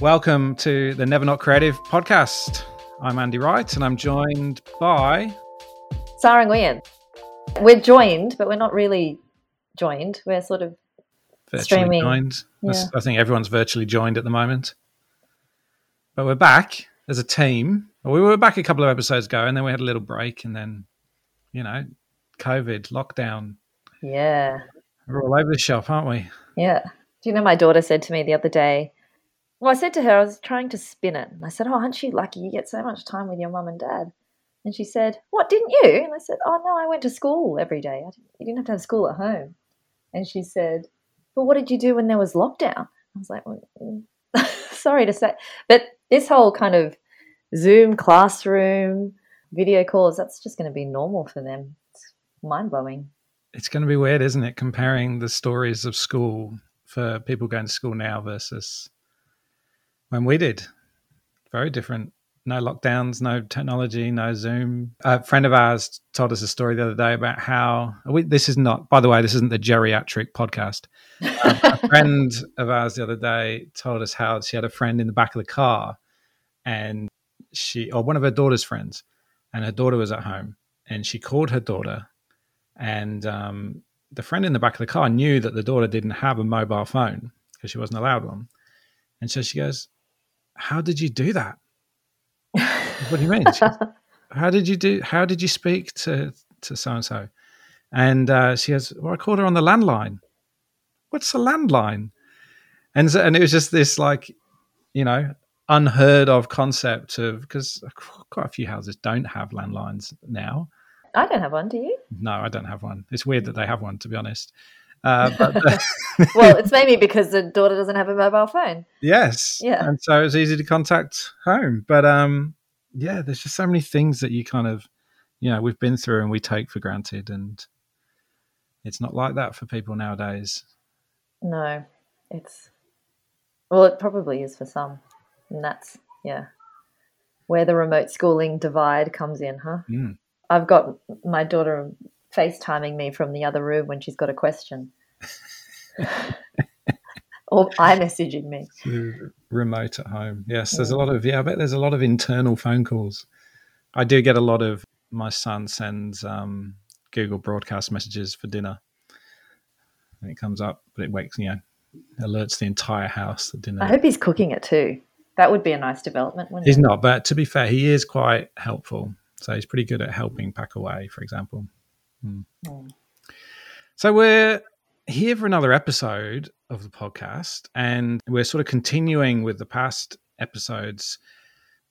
Welcome to the Never Not Creative podcast. I'm Andy Wright and I'm joined by Sarah Nguyen. We're joined, but we're not really joined. We're sort of virtually Streaming. joined. Yeah. I think everyone's virtually joined at the moment. But we're back as a team. We were back a couple of episodes ago and then we had a little break and then, you know, COVID, lockdown. yeah, We're all over the shop, aren't we? yeah. Do you know my daughter said to me the other day? Well, I said to her, I was trying to spin it, and I said, "Oh, aren't you lucky? You get so much time with your mum and dad." And she said, "What didn't you?" And I said, "Oh no, I went to school every day. I didn't, you didn't have to have school at home." And she said, "But what did you do when there was lockdown?" I was like, well, "Sorry to say, but this whole kind of Zoom classroom video calls—that's just going to be normal for them. It's mind blowing." It's going to be weird, isn't it? Comparing the stories of school for people going to school now versus when we did. Very different. No lockdowns, no technology, no Zoom. A friend of ours told us a story the other day about how we, this is not, by the way, this isn't the geriatric podcast. Um, a friend of ours the other day told us how she had a friend in the back of the car and she, or one of her daughter's friends, and her daughter was at home and she called her daughter and um, the friend in the back of the car knew that the daughter didn't have a mobile phone because she wasn't allowed one. And so she goes, How did you do that? what do you mean? How did you do how did you speak to to so and so? And uh, she goes, Well, I called her on the landline. What's a landline? And so, and it was just this like, you know, unheard of concept of because quite a few houses don't have landlines now. I don't have one. Do you? No, I don't have one. It's weird that they have one, to be honest. Uh, but well, it's maybe because the daughter doesn't have a mobile phone. yes, Yeah. and so it's easy to contact home. But um, yeah, there's just so many things that you kind of, you know, we've been through and we take for granted, and it's not like that for people nowadays. No, it's well, it probably is for some, and that's yeah, where the remote schooling divide comes in, huh? Mm. I've got my daughter FaceTiming me from the other room when she's got a question, or iMessaging me. Remote at home. Yes, there's a lot of yeah. I bet there's a lot of internal phone calls. I do get a lot of. My son sends um, Google broadcast messages for dinner, and it comes up, but it wakes you know alerts the entire house that dinner. I hope he's cooking it too. That would be a nice development, wouldn't He's it? not, but to be fair, he is quite helpful. So he's pretty good at helping pack away, for example. Hmm. Mm. So we're here for another episode of the podcast, and we're sort of continuing with the past episodes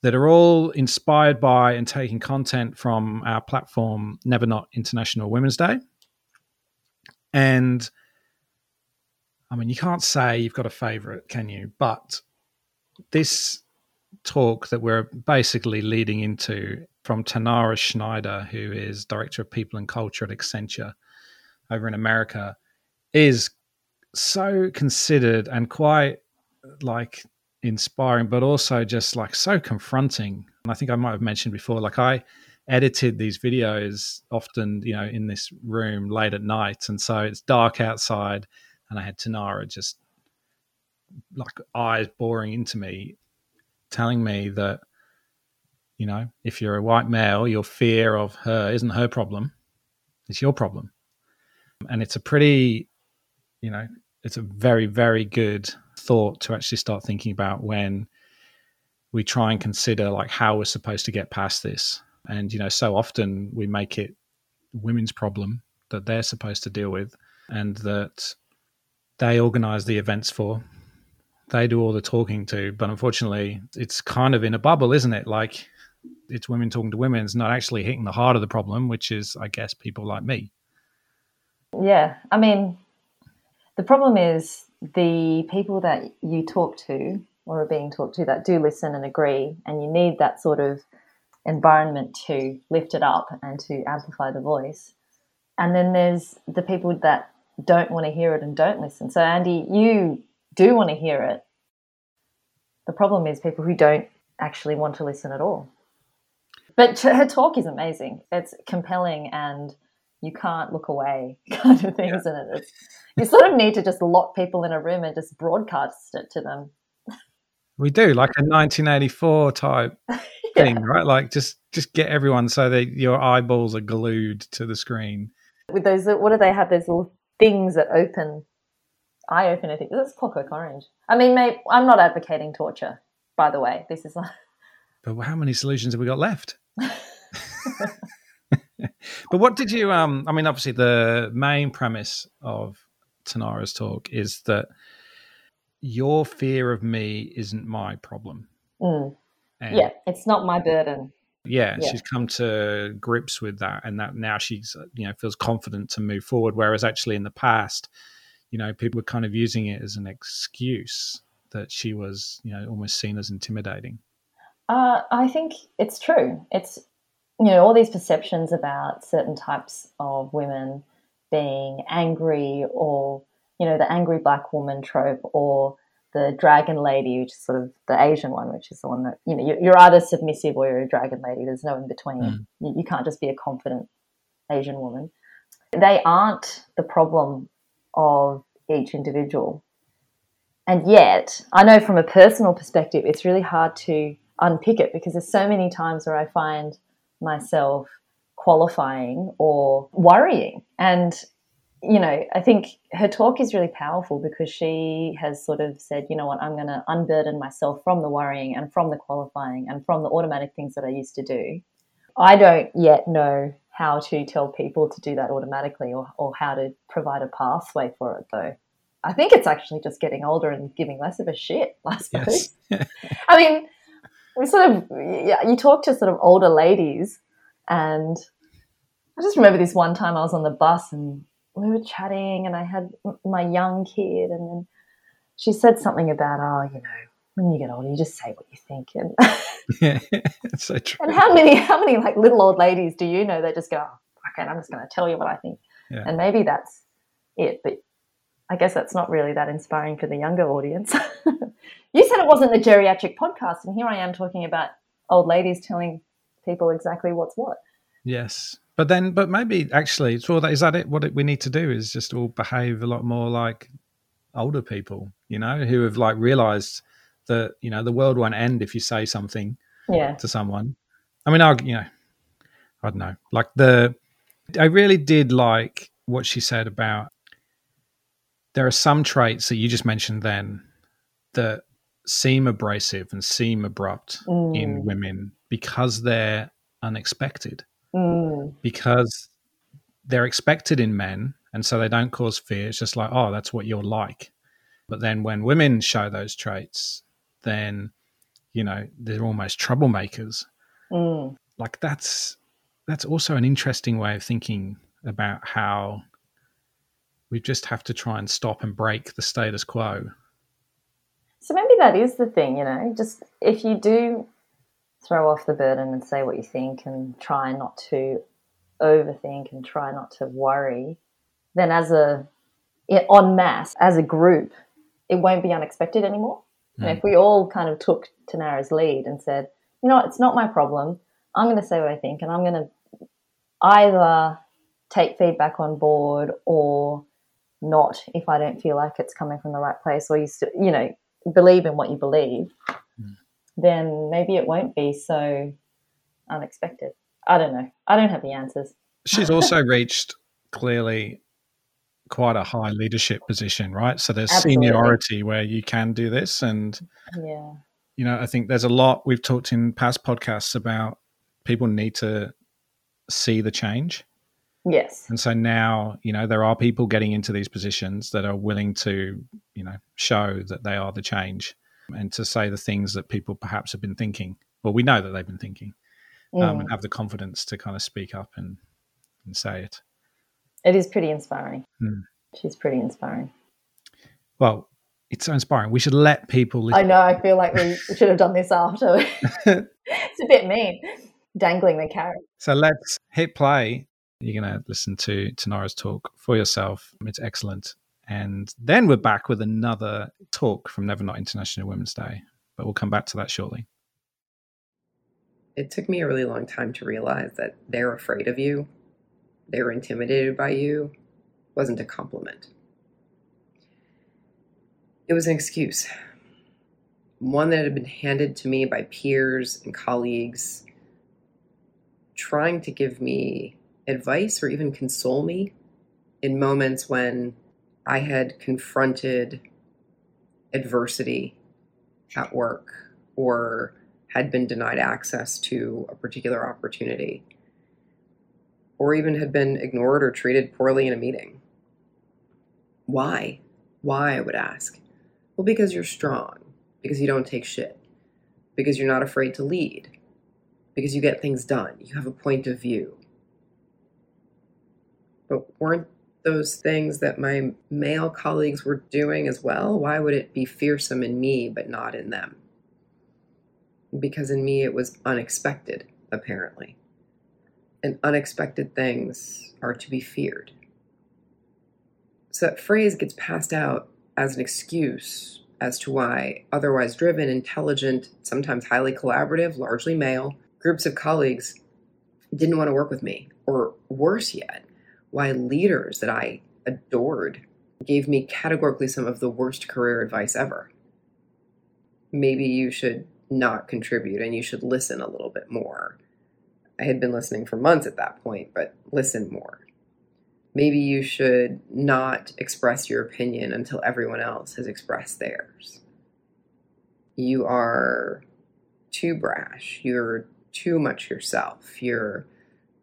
that are all inspired by and taking content from our platform, Never Not International Women's Day. And I mean, you can't say you've got a favorite, can you? But this talk that we're basically leading into from Tanara Schneider, who is Director of People and Culture at Accenture over in America, is so considered and quite like inspiring, but also just like so confronting. And I think I might have mentioned before, like I edited these videos often, you know, in this room late at night. And so it's dark outside, and I had Tanara just like eyes boring into me, telling me that, you know, if you're a white male, your fear of her isn't her problem, it's your problem. And it's a pretty, you know, it's a very, very good thought to actually start thinking about when we try and consider like how we're supposed to get past this. And, you know, so often we make it women's problem that they're supposed to deal with and that they organize the events for. They do all the talking to, but unfortunately, it's kind of in a bubble, isn't it? Like it's women talking to women. It's not actually hitting the heart of the problem, which is, I guess, people like me. Yeah, I mean, the problem is the people that you talk to or are being talked to that do listen and agree, and you need that sort of environment to lift it up and to amplify the voice. And then there's the people that don't want to hear it and don't listen. So, Andy, you do want to hear it. The problem is people who don't actually want to listen at all. But her talk is amazing. It's compelling and you can't look away, kind of things isn't it? It's, you sort of need to just lock people in a room and just broadcast it to them. We do like a 1984 type yeah. thing, right? Like just just get everyone so that your eyeballs are glued to the screen. With those, uh, what do they have? Those little things that open, eye opener things. That's Clockwork Orange. I mean, mate, I'm not advocating torture. By the way, this is. Not... But how many solutions have we got left? but what did you? Um, I mean, obviously, the main premise of Tanara's talk is that your fear of me isn't my problem. Mm. yeah, it's not my burden. Yeah, yeah, she's come to grips with that, and that now she's you know feels confident to move forward. Whereas actually in the past, you know, people were kind of using it as an excuse that she was you know almost seen as intimidating. Uh, I think it's true. It's you know all these perceptions about certain types of women being angry or you know, the angry black woman trope or the dragon lady, which is sort of the Asian one, which is the one that, you know, you're either submissive or you're a dragon lady. There's no in between. Mm. You, you can't just be a confident Asian woman. They aren't the problem of each individual. And yet, I know from a personal perspective, it's really hard to unpick it because there's so many times where I find myself qualifying or worrying. And you know, I think her talk is really powerful because she has sort of said, you know what, I'm going to unburden myself from the worrying and from the qualifying and from the automatic things that I used to do. I don't yet know how to tell people to do that automatically or, or how to provide a pathway for it, though. I think it's actually just getting older and giving less of a shit, I suppose. Yes. I mean, we sort of, yeah, you talk to sort of older ladies, and I just remember this one time I was on the bus and we were chatting and I had my young kid and then she said something about, oh, you know, when you get older, you just say what you think. And yeah, it's so true. And how many, how many like little old ladies do you know that just go, oh, okay, I'm just going to tell you what I think. Yeah. And maybe that's it. But I guess that's not really that inspiring for the younger audience. you said it wasn't the geriatric podcast, and here I am talking about old ladies telling people exactly what's what. Yes. But then, but maybe actually, it's all that. Is that it? What we need to do is just all behave a lot more like older people, you know, who have like realized that you know the world won't end if you say something yeah. to someone. I mean, I you know, I don't know, like the. I really did like what she said about. There are some traits that you just mentioned then that seem abrasive and seem abrupt mm. in women because they're unexpected mm. because they're expected in men and so they don't cause fear it's just like oh that's what you're like but then when women show those traits then you know they're almost troublemakers mm. like that's that's also an interesting way of thinking about how we just have to try and stop and break the status quo so maybe that is the thing you know just if you do throw off the burden and say what you think and try not to overthink and try not to worry, then as a on mass, as a group, it won't be unexpected anymore. Mm. And if we all kind of took Tanara's lead and said, you know, it's not my problem. I'm going to say what I think, and I'm going to either take feedback on board or not if I don't feel like it's coming from the right place, or you, still, you know, believe in what you believe hmm. then maybe it won't be so unexpected. I don't know. I don't have the answers. She's also reached clearly quite a high leadership position, right? So there's Absolutely. seniority where you can do this. And, yeah. you know, I think there's a lot we've talked in past podcasts about people need to see the change. Yes. And so now, you know, there are people getting into these positions that are willing to, you know, show that they are the change and to say the things that people perhaps have been thinking. Well, we know that they've been thinking, um, mm. and have the confidence to kind of speak up and, and say it. It is pretty inspiring. Mm. She's pretty inspiring. Well, it's so inspiring. We should let people. Listen. I know. I feel like we should have done this after. it's a bit mean, dangling the carrot. So let's hit play. You're going to listen to Tanara's talk for yourself. It's excellent. And then we're back with another talk from Never Not International Women's Day, but we'll come back to that shortly. It took me a really long time to realize that they're afraid of you, they're intimidated by you, wasn't a compliment. It was an excuse. one that had been handed to me by peers and colleagues, trying to give me advice or even console me in moments when I had confronted adversity at work or had been denied access to a particular opportunity or even had been ignored or treated poorly in a meeting. Why? Why, I would ask. Well, because you're strong, because you don't take shit, because you're not afraid to lead, because you get things done, you have a point of view. But weren't those things that my male colleagues were doing as well? Why would it be fearsome in me but not in them? Because in me it was unexpected, apparently. And unexpected things are to be feared. So that phrase gets passed out as an excuse as to why otherwise driven, intelligent, sometimes highly collaborative, largely male groups of colleagues didn't want to work with me. Or worse yet, why leaders that I adored gave me categorically some of the worst career advice ever. Maybe you should not contribute and you should listen a little bit more. I had been listening for months at that point, but listen more maybe you should not express your opinion until everyone else has expressed theirs. You are too brash. You're too much yourself. You're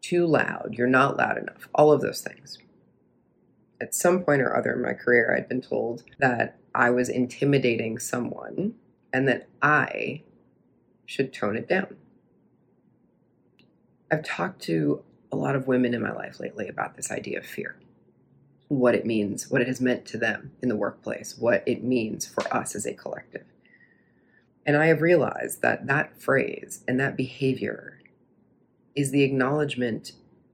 too loud. You're not loud enough. All of those things. At some point or other in my career, I'd been told that I was intimidating someone and that I should tone it down. I've talked to a lot of women in my life lately about this idea of fear what it means, what it has meant to them in the workplace, what it means for us as a collective. And I have realized that that phrase and that behavior is the acknowledgement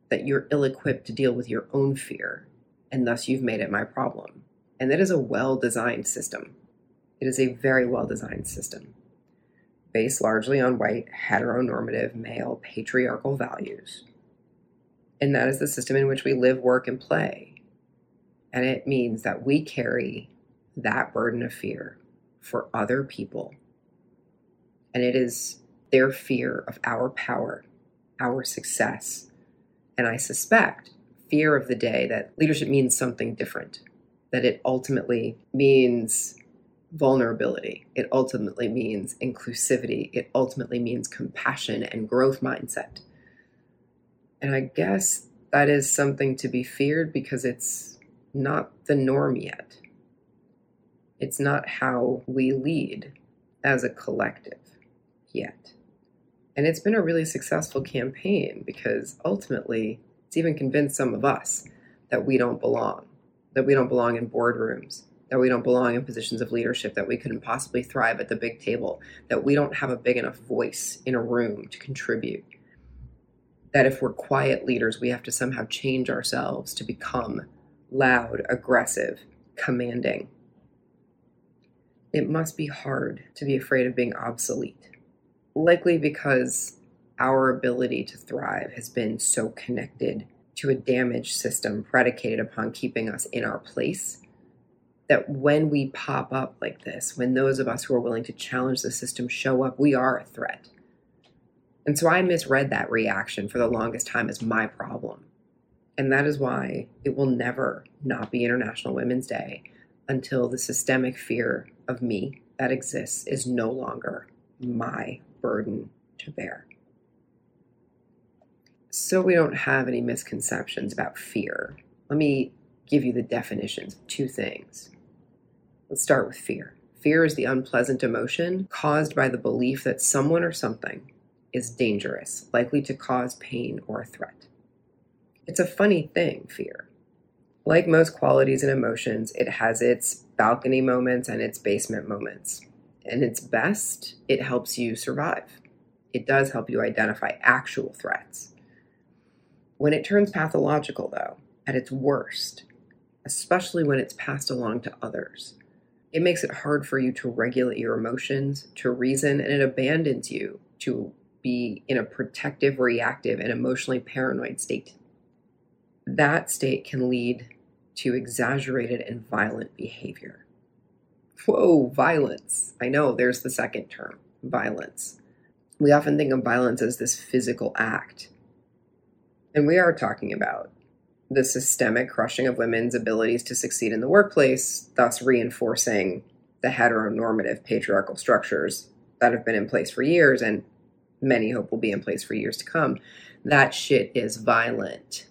that you're ill equipped to deal with your own fear, and thus you've made it my problem. And that is a well designed system. It is a very well designed system, based largely on white, heteronormative, male, patriarchal values and that is the system in which we live, work, and play. And it means that we carry that burden of fear for other people. And it is their fear of our power, our success. And I suspect fear of the day that leadership means something different, that it ultimately means vulnerability, it ultimately means inclusivity, it ultimately means compassion and growth mindset. And I guess that is something to be feared because it's not the norm yet. It's not how we lead as a collective yet. And it's been a really successful campaign because ultimately it's even convinced some of us that we don't belong, that we don't belong in boardrooms, that we don't belong in positions of leadership, that we couldn't possibly thrive at the big table, that we don't have a big enough voice in a room to contribute that if we're quiet leaders, we have to somehow change ourselves to become loud, aggressive, commanding. It must be hard to be afraid of being obsolete, likely because our ability to thrive has been so connected to a damaged system predicated upon keeping us in our place that when we pop up like this, when those of us who are willing to challenge the system show up, we are a threat. And so I misread that reaction for the longest time as my problem. And that is why it will never not be International Women's Day until the systemic fear of me that exists is no longer my burden to bear. So we don't have any misconceptions about fear, let me give you the definitions of two things. Let's start with fear. Fear is the unpleasant emotion caused by the belief that someone or something is dangerous, likely to cause pain or a threat. It's a funny thing, fear. Like most qualities and emotions, it has its balcony moments and its basement moments. And its best, it helps you survive. It does help you identify actual threats. When it turns pathological, though, at its worst, especially when it's passed along to others, it makes it hard for you to regulate your emotions, to reason, and it abandons you to be in a protective, reactive, and emotionally paranoid state. That state can lead to exaggerated and violent behavior. Whoa, violence. I know, there's the second term violence. We often think of violence as this physical act. And we are talking about the systemic crushing of women's abilities to succeed in the workplace, thus reinforcing the heteronormative patriarchal structures that have been in place for years and many hope will be in place for years to come. That shit is violent.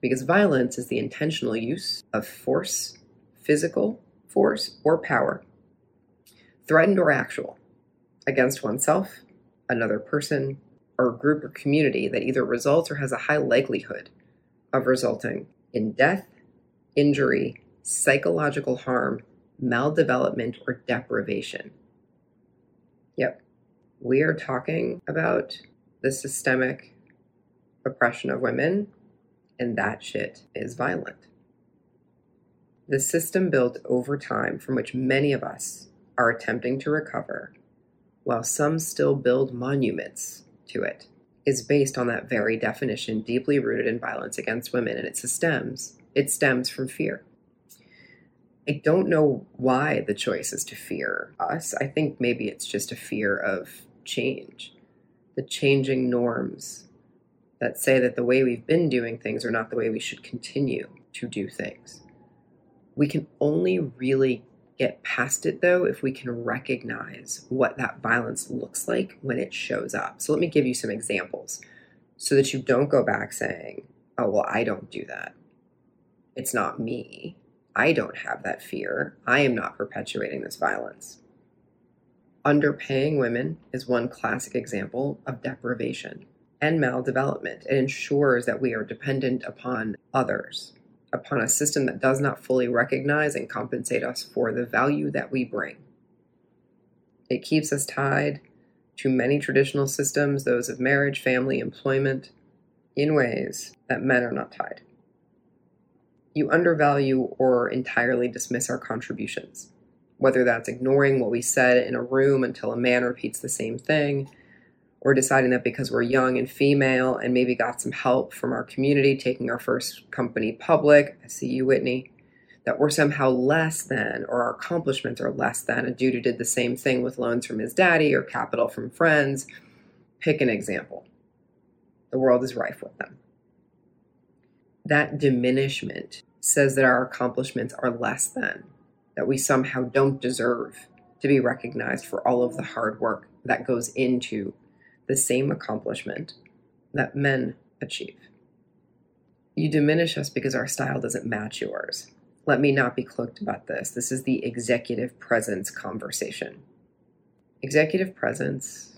Because violence is the intentional use of force, physical force, or power, threatened or actual, against oneself, another person, or group or community that either results or has a high likelihood of resulting in death, injury, psychological harm, maldevelopment, or deprivation. Yep, we are talking about the systemic oppression of women, and that shit is violent. The system built over time from which many of us are attempting to recover, while some still build monuments to it, is based on that very definition deeply rooted in violence against women, and it stems it stems from fear. I don't know why the choice is to fear us. I think maybe it's just a fear of change, the changing norms that say that the way we've been doing things are not the way we should continue to do things. We can only really get past it though if we can recognize what that violence looks like when it shows up. So let me give you some examples so that you don't go back saying, oh, well, I don't do that. It's not me. I don't have that fear. I am not perpetuating this violence. Underpaying women is one classic example of deprivation and maldevelopment. It ensures that we are dependent upon others upon a system that does not fully recognize and compensate us for the value that we bring. It keeps us tied to many traditional systems, those of marriage, family, employment, in ways that men are not tied. You undervalue or entirely dismiss our contributions, whether that's ignoring what we said in a room until a man repeats the same thing we're deciding that because we're young and female and maybe got some help from our community taking our first company public, I see you, Whitney, that we're somehow less than or our accomplishments are less than a dude who did the same thing with loans from his daddy or capital from friends. Pick an example. The world is rife with them. That diminishment says that our accomplishments are less than, that we somehow don't deserve to be recognized for all of the hard work that goes into the same accomplishment that men achieve. You diminish us because our style doesn't match yours. Let me not be cloaked about this. This is the executive presence conversation. Executive presence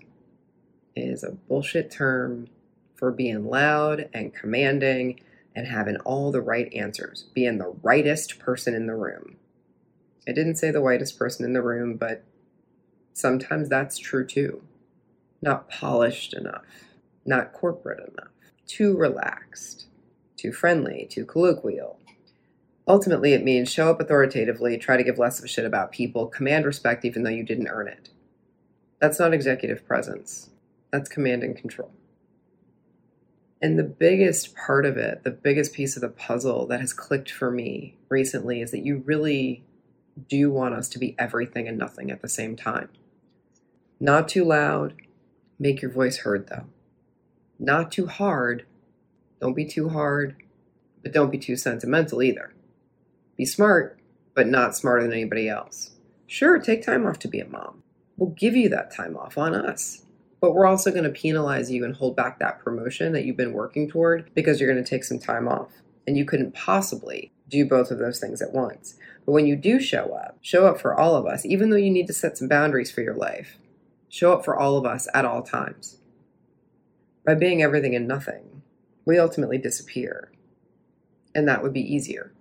is a bullshit term for being loud and commanding and having all the right answers, being the rightest person in the room. I didn't say the whitest person in the room, but sometimes that's true too not polished enough, not corporate enough, too relaxed, too friendly, too colloquial. Ultimately, it means show up authoritatively, try to give less of a shit about people, command respect even though you didn't earn it. That's not executive presence, that's command and control. And the biggest part of it, the biggest piece of the puzzle that has clicked for me recently is that you really do want us to be everything and nothing at the same time. Not too loud, Make your voice heard though. Not too hard. Don't be too hard, but don't be too sentimental either. Be smart, but not smarter than anybody else. Sure, take time off to be a mom. We'll give you that time off on us. But we're also going to penalize you and hold back that promotion that you've been working toward because you're going to take some time off. And you couldn't possibly do both of those things at once. But when you do show up, show up for all of us, even though you need to set some boundaries for your life show up for all of us at all times. By being everything and nothing, we ultimately disappear. And that would be easier,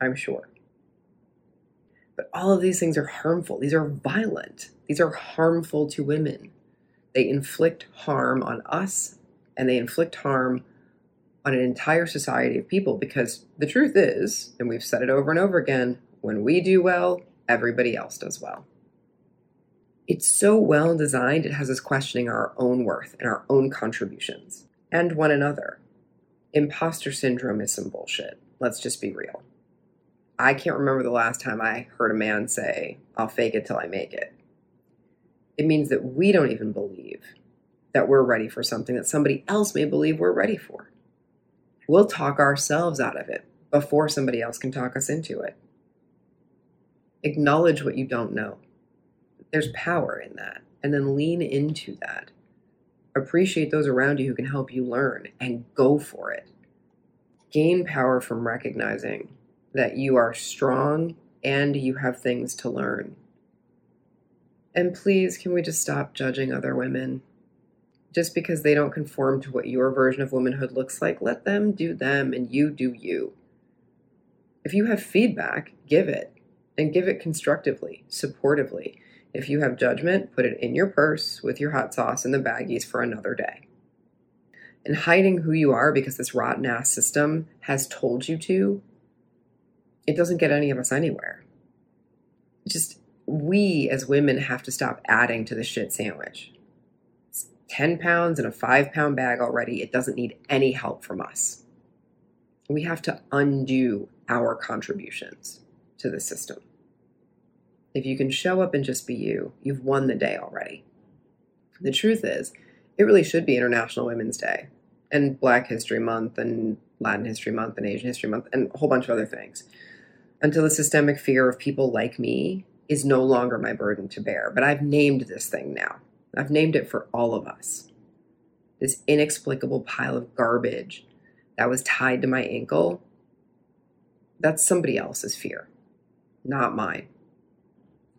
I'm sure. But all of these things are harmful. These are violent. These are harmful to women. They inflict harm on us and they inflict harm on an entire society of people because the truth is, and we've said it over and over again, when we do well, everybody else does well it's so well designed, it has us questioning our own worth and our own contributions and one another. Imposter syndrome is some bullshit. Let's just be real. I can't remember the last time I heard a man say, I'll fake it till I make it. It means that we don't even believe that we're ready for something that somebody else may believe we're ready for. We'll talk ourselves out of it before somebody else can talk us into it. Acknowledge what you don't know. There's power in that. And then lean into that. Appreciate those around you who can help you learn and go for it. Gain power from recognizing that you are strong and you have things to learn. And please, can we just stop judging other women? Just because they don't conform to what your version of womanhood looks like, let them do them and you do you. If you have feedback, give it and give it constructively, supportively. If you have judgment, put it in your purse with your hot sauce in the baggies for another day. And hiding who you are because this rotten ass system has told you to, it doesn't get any of us anywhere. Just we as women have to stop adding to the shit sandwich. It's 10 pounds in a five pound bag already. It doesn't need any help from us. We have to undo our contributions to the system. If you can show up and just be you, you've won the day already. The truth is, it really should be International Women's Day and Black History Month and Latin History Month and Asian History Month and a whole bunch of other things until the systemic fear of people like me is no longer my burden to bear. But I've named this thing now. I've named it for all of us. This inexplicable pile of garbage that was tied to my ankle, that's somebody else's fear, not mine.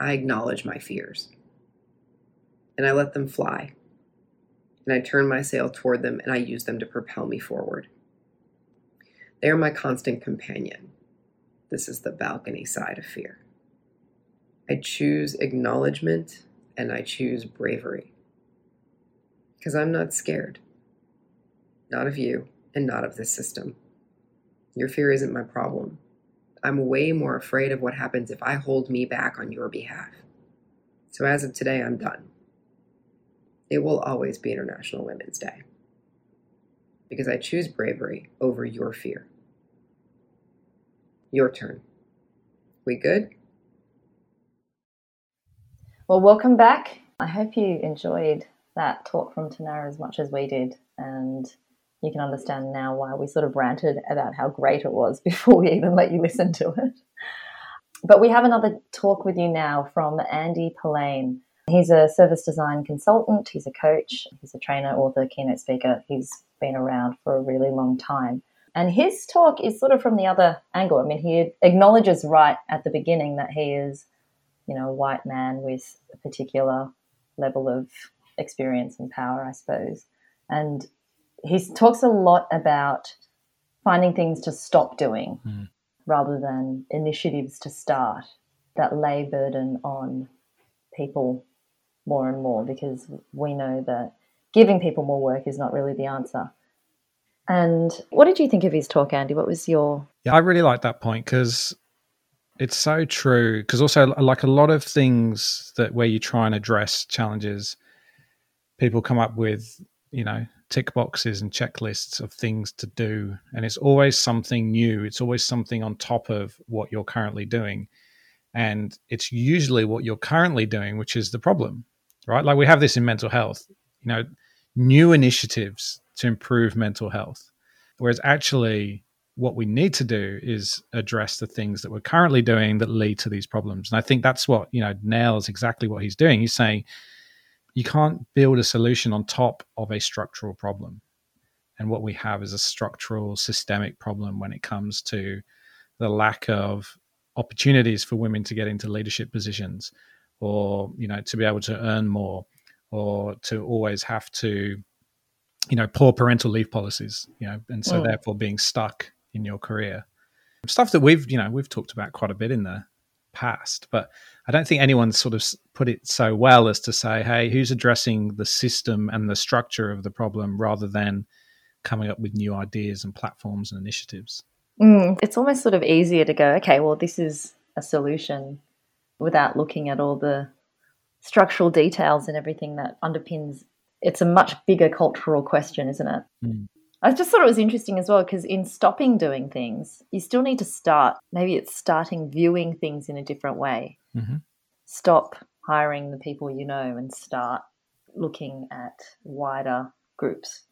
I acknowledge my fears and I let them fly. And I turn my sail toward them and I use them to propel me forward. They are my constant companion. This is the balcony side of fear. I choose acknowledgement and I choose bravery. Because I'm not scared. Not of you and not of this system. Your fear isn't my problem. I'm way more afraid of what happens if I hold me back on your behalf. So as of today, I'm done. It will always be International Women's Day because I choose bravery over your fear. Your turn. We good? Well, welcome back. I hope you enjoyed that talk from Tanara as much as we did. And you can understand now why we sort of ranted about how great it was before we even let you listen to it. But we have another talk with you now from Andy Polaine. He's a service design consultant, he's a coach, he's a trainer, author, keynote speaker. He's been around for a really long time. And his talk is sort of from the other angle. I mean, he acknowledges right at the beginning that he is, you know, a white man with a particular level of experience and power, I suppose. And he talks a lot about finding things to stop doing mm. rather than initiatives to start that lay burden on people more and more because we know that giving people more work is not really the answer. And what did you think of his talk, Andy? What was your. Yeah, I really like that point because it's so true. Because also, like a lot of things that where you try and address challenges, people come up with, you know, tick boxes and checklists of things to do. And it's always something new, it's always something on top of what you're currently doing. And it's usually what you're currently doing, which is the problem, right? Like we have this in mental health, you know, new initiatives to improve mental health. Whereas actually, what we need to do is address the things that we're currently doing that lead to these problems. And I think that's what, you know, nails exactly what he's doing. He's saying, you can't build a solution on top of a structural problem. And what we have is a structural, systemic problem when it comes to the lack of opportunities for women to get into leadership positions or, you know, to be able to earn more or to always have to, you know, poor parental leave policies, you know, and so oh. therefore being stuck in your career. Stuff that we've, you know, we've talked about quite a bit in the past, but I don't think anyone sort of put it so well as to say, hey, who's addressing the system and the structure of the problem rather than coming up with new ideas and platforms and initiatives? Mm, it's almost sort of easier to go, okay, well, this is a solution without looking at all the structural details and everything that underpins it's a much bigger cultural question, isn't it? Mm. I just thought it was interesting as well because in stopping doing things, you still need to start. Maybe it's starting viewing things in a different way. Mm-hmm. Stop hiring the people you know and start looking at wider groups.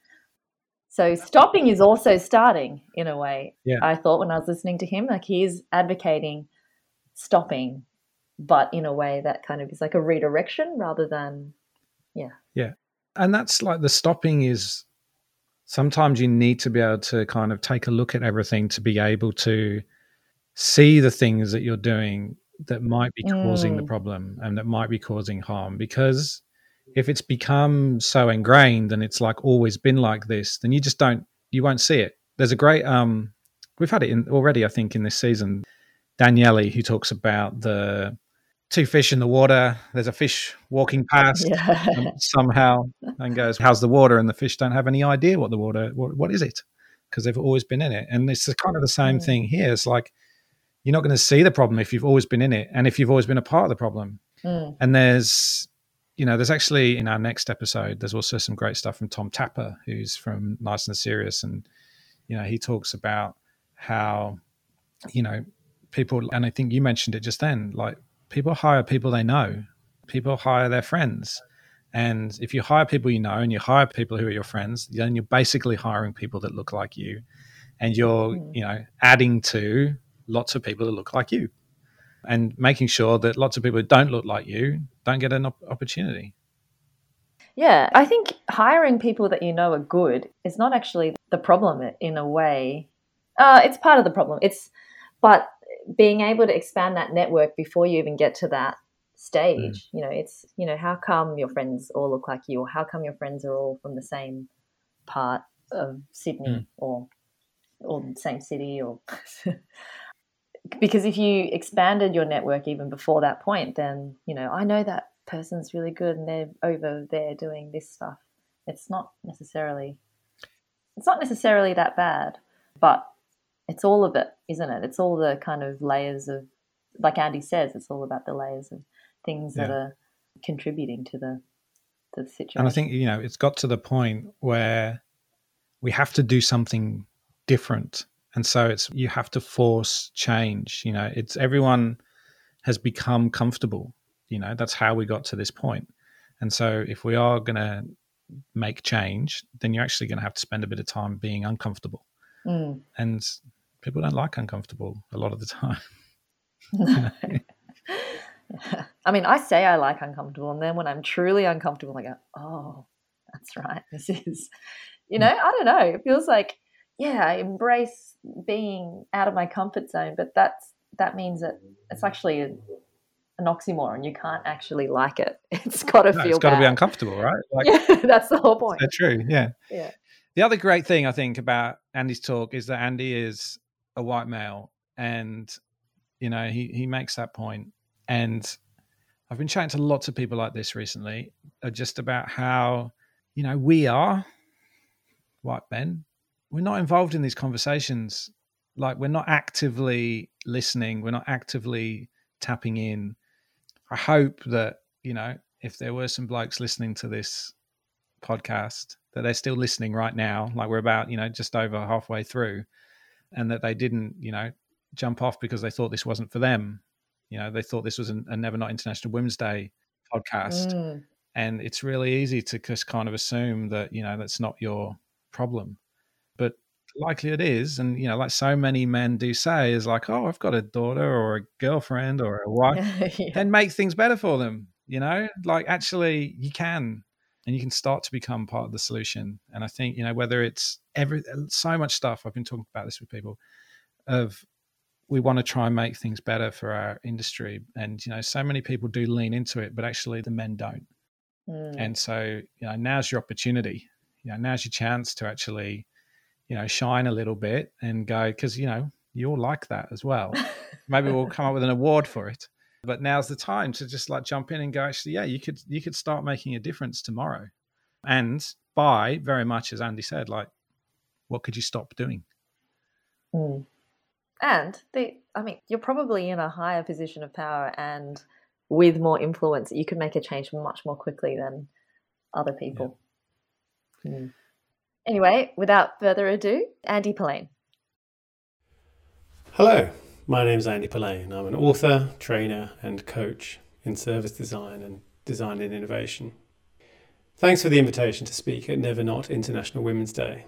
So stopping is also starting in a way. Yeah. I thought when I was listening to him, like he is advocating stopping, but in a way that kind of is like a redirection rather than, yeah. Yeah. And that's like the stopping is sometimes you need to be able to kind of take a look at everything to be able to see the things that you're doing that might be causing the Mm. problem and that might be causing harm. Because if it's become so ingrained and it's like always been like this then you just don't you won't see it. There's a great um we've had it in already i think in this season. Daniele who talks about the two fish in the water there's a fish walking past Yeah. somehow and goes, "How's the water?" And the fish don't have any idea what the water, what, what is it, because they've always been in it. And it's kind of the same Mm. thing here. It's like you're not going to see the problem if you've always been in it, and if you've always been a part of the problem. Mm. And there's, you know, there's actually in our next episode, there's also some great stuff from Tom Tapper, who's from Nice and Serious, and you know, he talks about how, you know, people, and I think you mentioned it just then, like people hire people they know, people hire their friends. And if you hire people you know and you hire people who are your friends, then you're basically hiring people that look like you. And you're, Mm. you know, adding to lots of people that look like you and making sure that lots of people who don't look like you don't get an op- opportunity. Yeah, I think hiring people that you know are good is not actually the problem in a way. Uh, it's part of the problem. It's, but being able to expand that network before you even get to that stage, you know, it's, you know, how come your friends all look like you or how come your friends are all from the same part of Sydney Mm. or, or the same city or, because if you expanded your network even before that point, then, you know, I know that person's really good and they're over there doing this stuff. It's not necessarily it's not necessarily that bad, but it's all of it, isn't it? It's all the kind of layers of like Andy says, it's all about the layers of things that are contributing to the to the situation. And I think, you know, it's got to the point where we have to do something different. And so it's, you have to force change. You know, it's everyone has become comfortable. You know, that's how we got to this point. And so if we are going to make change, then you're actually going to have to spend a bit of time being uncomfortable. Mm. And people don't like uncomfortable a lot of the time. No. I mean, I say I like uncomfortable, and then when I'm truly uncomfortable, I go, "Oh, that's right. This is, you know, I don't know. It feels like, yeah, I embrace being out of my comfort zone, but that's that means that it's actually a, an oxymoron. You can't actually like it. It's got to No, feel it's got to be uncomfortable, right? Like, yeah, that's the whole point. so true. Yeah. Yeah. The other great thing I think about Andy's talk is that Andy is a white male, and you know he he makes that point. And I've been chatting to lots of people like this recently, uh, just about how you know we are white men. We're not involved in these conversations. Like we're not actively listening. We're not actively tapping in. I hope that you know if there were some blokes listening to this podcast that they're still listening right now like we're about you know just over halfway through and that they didn't you know jump off because they thought this wasn't for them. You know they thought this was an, a never not international women's day podcast. Mm. and it's really easy to just kind of assume that you know that's not your problem. But likely it is. And you know like so many men do say is like oh i've got a daughter or a girlfriend or a wife. Yeah. then make things better for them you know? Like actually you can. And you can start to become part of the solution. And i think you know whether it's every so much stuff i've been talking about this with people of we want to try and make things better for our industry. And you know so many people do lean into it but actually the men don't. Mm. and so you know now's your opportunity. You know now's your chance to actually you know shine a little bit and go because you know you're like that as well. Maybe we'll come up with an award for it but now's the time to just like jump in and go actually yeah you could you could start making a difference tomorrow and by very much as andy said like what could you stop doing Mm. And the, I mean, you're probably in a higher position of power and with more influence, you can make a change much more quickly than other people. Mm. Anyway, without further ado, Andy Polaine. Hello, my name is Andy Polaine. I'm an author, trainer, and coach in service design and design and innovation. Thanks for the invitation to speak at Never Not International Women's Day.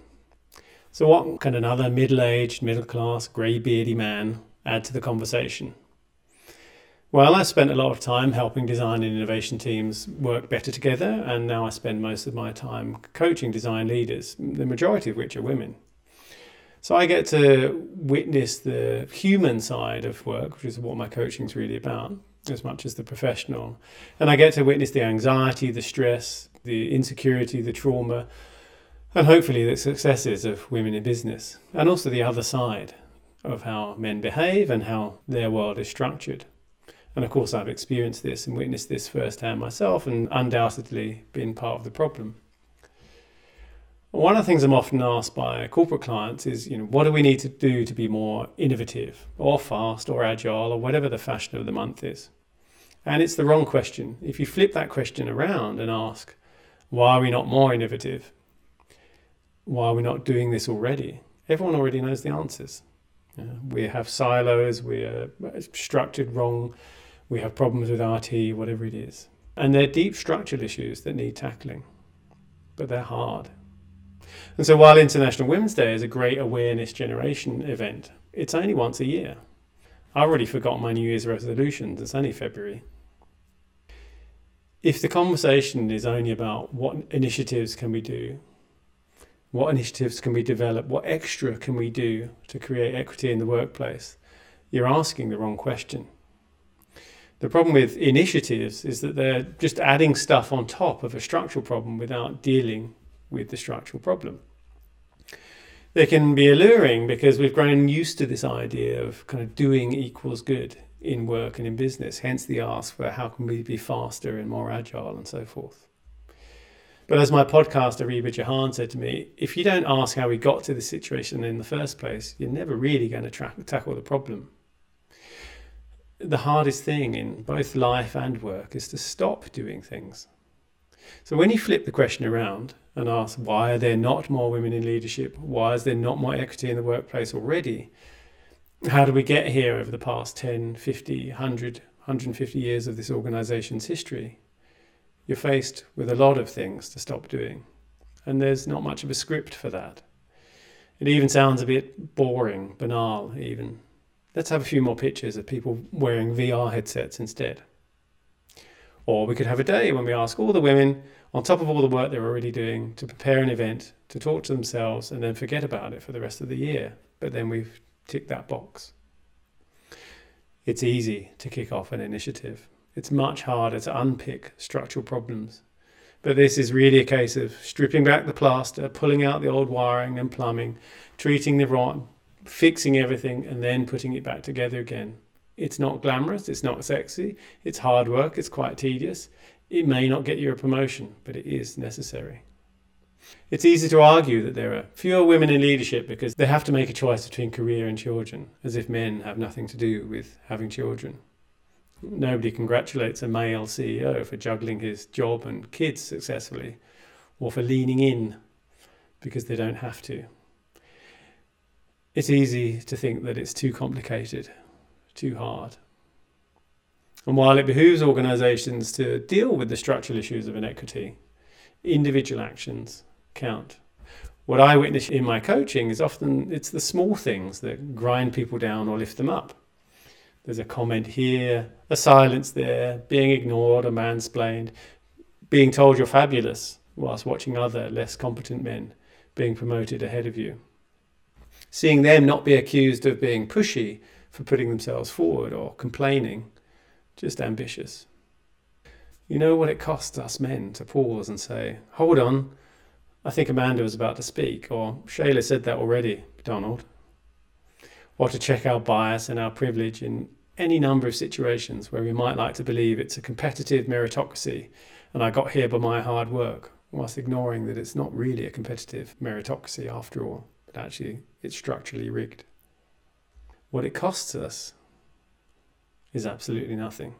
So, what can another middle aged, middle class, grey beardy man add to the conversation? Well, I spent a lot of time helping design and innovation teams work better together, and now I spend most of my time coaching design leaders, the majority of which are women. So I get to witness the human side of work, which is what my coaching is really about, as much as the professional. And I get to witness the anxiety, the stress, the insecurity, the trauma, and hopefully the successes of women in business, and also the other side of how men behave and how their world is structured. And of course, I've experienced this and witnessed this firsthand myself and undoubtedly been part of the problem. One of the things I'm often asked by corporate clients is, you know, what do we need to do to be more innovative or fast or agile or whatever the fashion of the month is? And it's the wrong question. If you flip that question around and ask, why are we not more innovative? Why are we not doing this already? Everyone already knows the answers. we have silos, we are structured wrong, we have problems with RT, whatever it is. And they're deep structural issues that need tackling, but they're hard. And so while International Women's Day is a great awareness generation event, it's only once a year. I already forgot my New Year's resolutions, it's only February. If the conversation is only about what initiatives can we do, what initiatives can we develop, what extra can we do to create equity in the workplace, you're asking the wrong question. The problem with initiatives is that they're just adding stuff on top of a structural problem without dealing with the structural problem. They can be alluring because we've grown used to this idea of kind of doing equals good in work and in business, hence the ask for how can we be faster and more agile and so forth. But as my podcaster Reba Jahan said to me, if you don't ask how we got to this situation in the first place, you're never really going to tra- tackle the problem the hardest thing in both life and work is to stop doing things. So when you flip the question around and ask, why are there not more women in leadership? Why is there not more equity in the workplace already? How do we get here over the past 10, 50, 100, 150 years of this organization's history? You're faced with a lot of things to stop doing. And there's not much of a script for that. It even sounds a bit boring, banal, even. Let's have a few more pictures of people wearing VR headsets instead. Or we could have a day when we ask all the women, on top of all the work they're already doing, to prepare an event, to talk to themselves, and then forget about it for the rest of the year. But then we've ticked that box. It's easy to kick off an initiative. It's much harder to unpick structural problems. But this is really a case of stripping back the plaster, pulling out the old wiring and plumbing, treating the rot, fixing everything and then putting it back together again. It's not glamorous, it's not sexy, it's hard work, it's quite tedious. It may not get you a promotion, but it is necessary. It's easy to argue that there are fewer women in leadership because they have to make a choice between career and children, as if men have nothing to do with having children. Nobody congratulates a male CEO for juggling his job and kids successfully, or for leaning in because they don't have to it's easy to think that it's too complicated, too hard. And while it behooves organisations to deal with the structural issues of inequity, individual actions count. What I witness in my coaching is often it's the small things that grind people down or lift them up. There's a comment here, a silence there, being ignored or mansplained, being told you're fabulous whilst watching other less competent men being promoted ahead of you seeing them not be accused of being pushy for putting themselves forward or complaining, just ambitious. You know what it costs us men to pause and say, Hold on, I think Amanda was about to speak, or Shayla said that already, Donald. Or to check our bias and our privilege in any number of situations where we might like to believe it's a competitive meritocracy and I got here by my hard work, whilst ignoring that it's not really a competitive meritocracy after all but actually it's structurally rigged. What it costs us is absolutely nothing.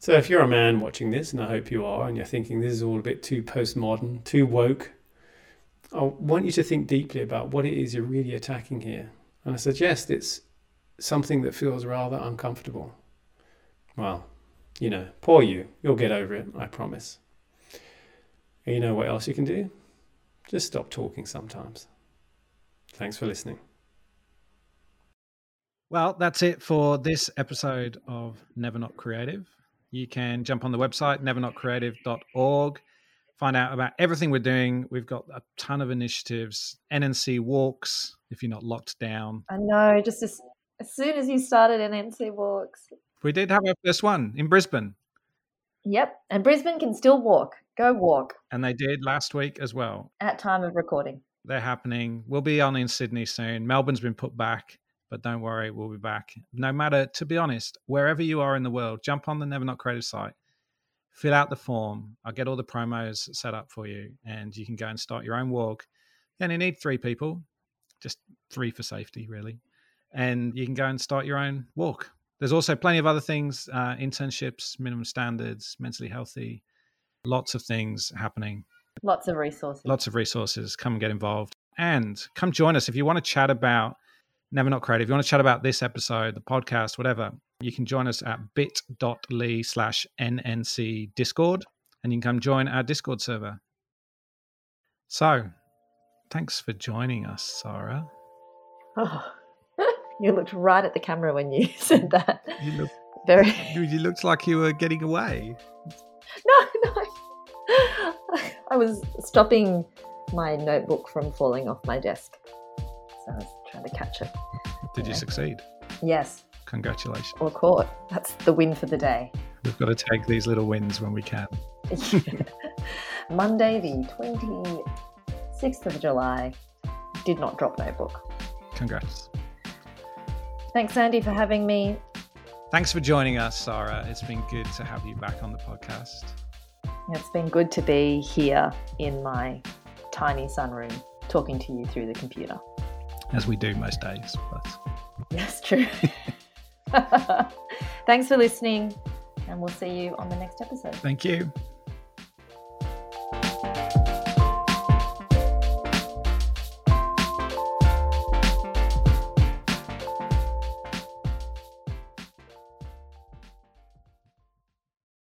So if you're a man watching this, and I hope you are, and you're thinking this is all a bit too postmodern, too woke, I want you to think deeply about what it is you're really attacking here. And I suggest it's something that feels rather uncomfortable. Well, you know, poor you. You'll get over it, I promise. And you know what else you can do? Just stop talking sometimes. Thanks for listening. Well, that's it for this episode of Never Not Creative. You can jump on the website, nevernotcreative.org, find out about everything we're doing. We've got a ton of initiatives, NNC walks, if you're not locked down. I know, just as, as soon as you started NNC walks. We did have our first one in Brisbane. Yep. And Brisbane can still walk. Go walk. And they did last week as well. At time of recording. They're happening. We'll be on in Sydney soon. Melbourne's been put back. But don't worry, we'll be back. No matter, to be honest, wherever you are in the world, jump on the Never Not Creative site, fill out the form. I'll get all the promos set up for you, and you can go and start your own walk. You only need three people, just three for safety, really. And you can go and start your own walk. There's also plenty of other things uh, internships, minimum standards, mentally healthy, lots of things happening. Lots of resources. Lots of resources. Come and get involved. And come join us if you want to chat about Never Not Creative. If you want to chat about this episode, the podcast, whatever, you can join us at bit.ly slash NNC Discord and you can come join our Discord server. So, thanks for joining us, Sarah. Oh, you looked right at the camera when you said that. You, look, Very. you looked like you were getting away. No, no. I was stopping my notebook from falling off my desk. So I was trying to catch it. Did you succeed? Yes, Congratulations. or caught. That's the win for the day. We've got to take these little wins when we can. Monday, the 26th of July. Did not drop notebook. Congrats. Thanks, Andy, for having me. Thanks for joining us, Sarah. It's been good to have you back on the podcast. It's been good to be here in my tiny sunroom talking to you through the computer. As we do most days. But That's true. Thanks for listening, and we'll see you on the next episode. thank you.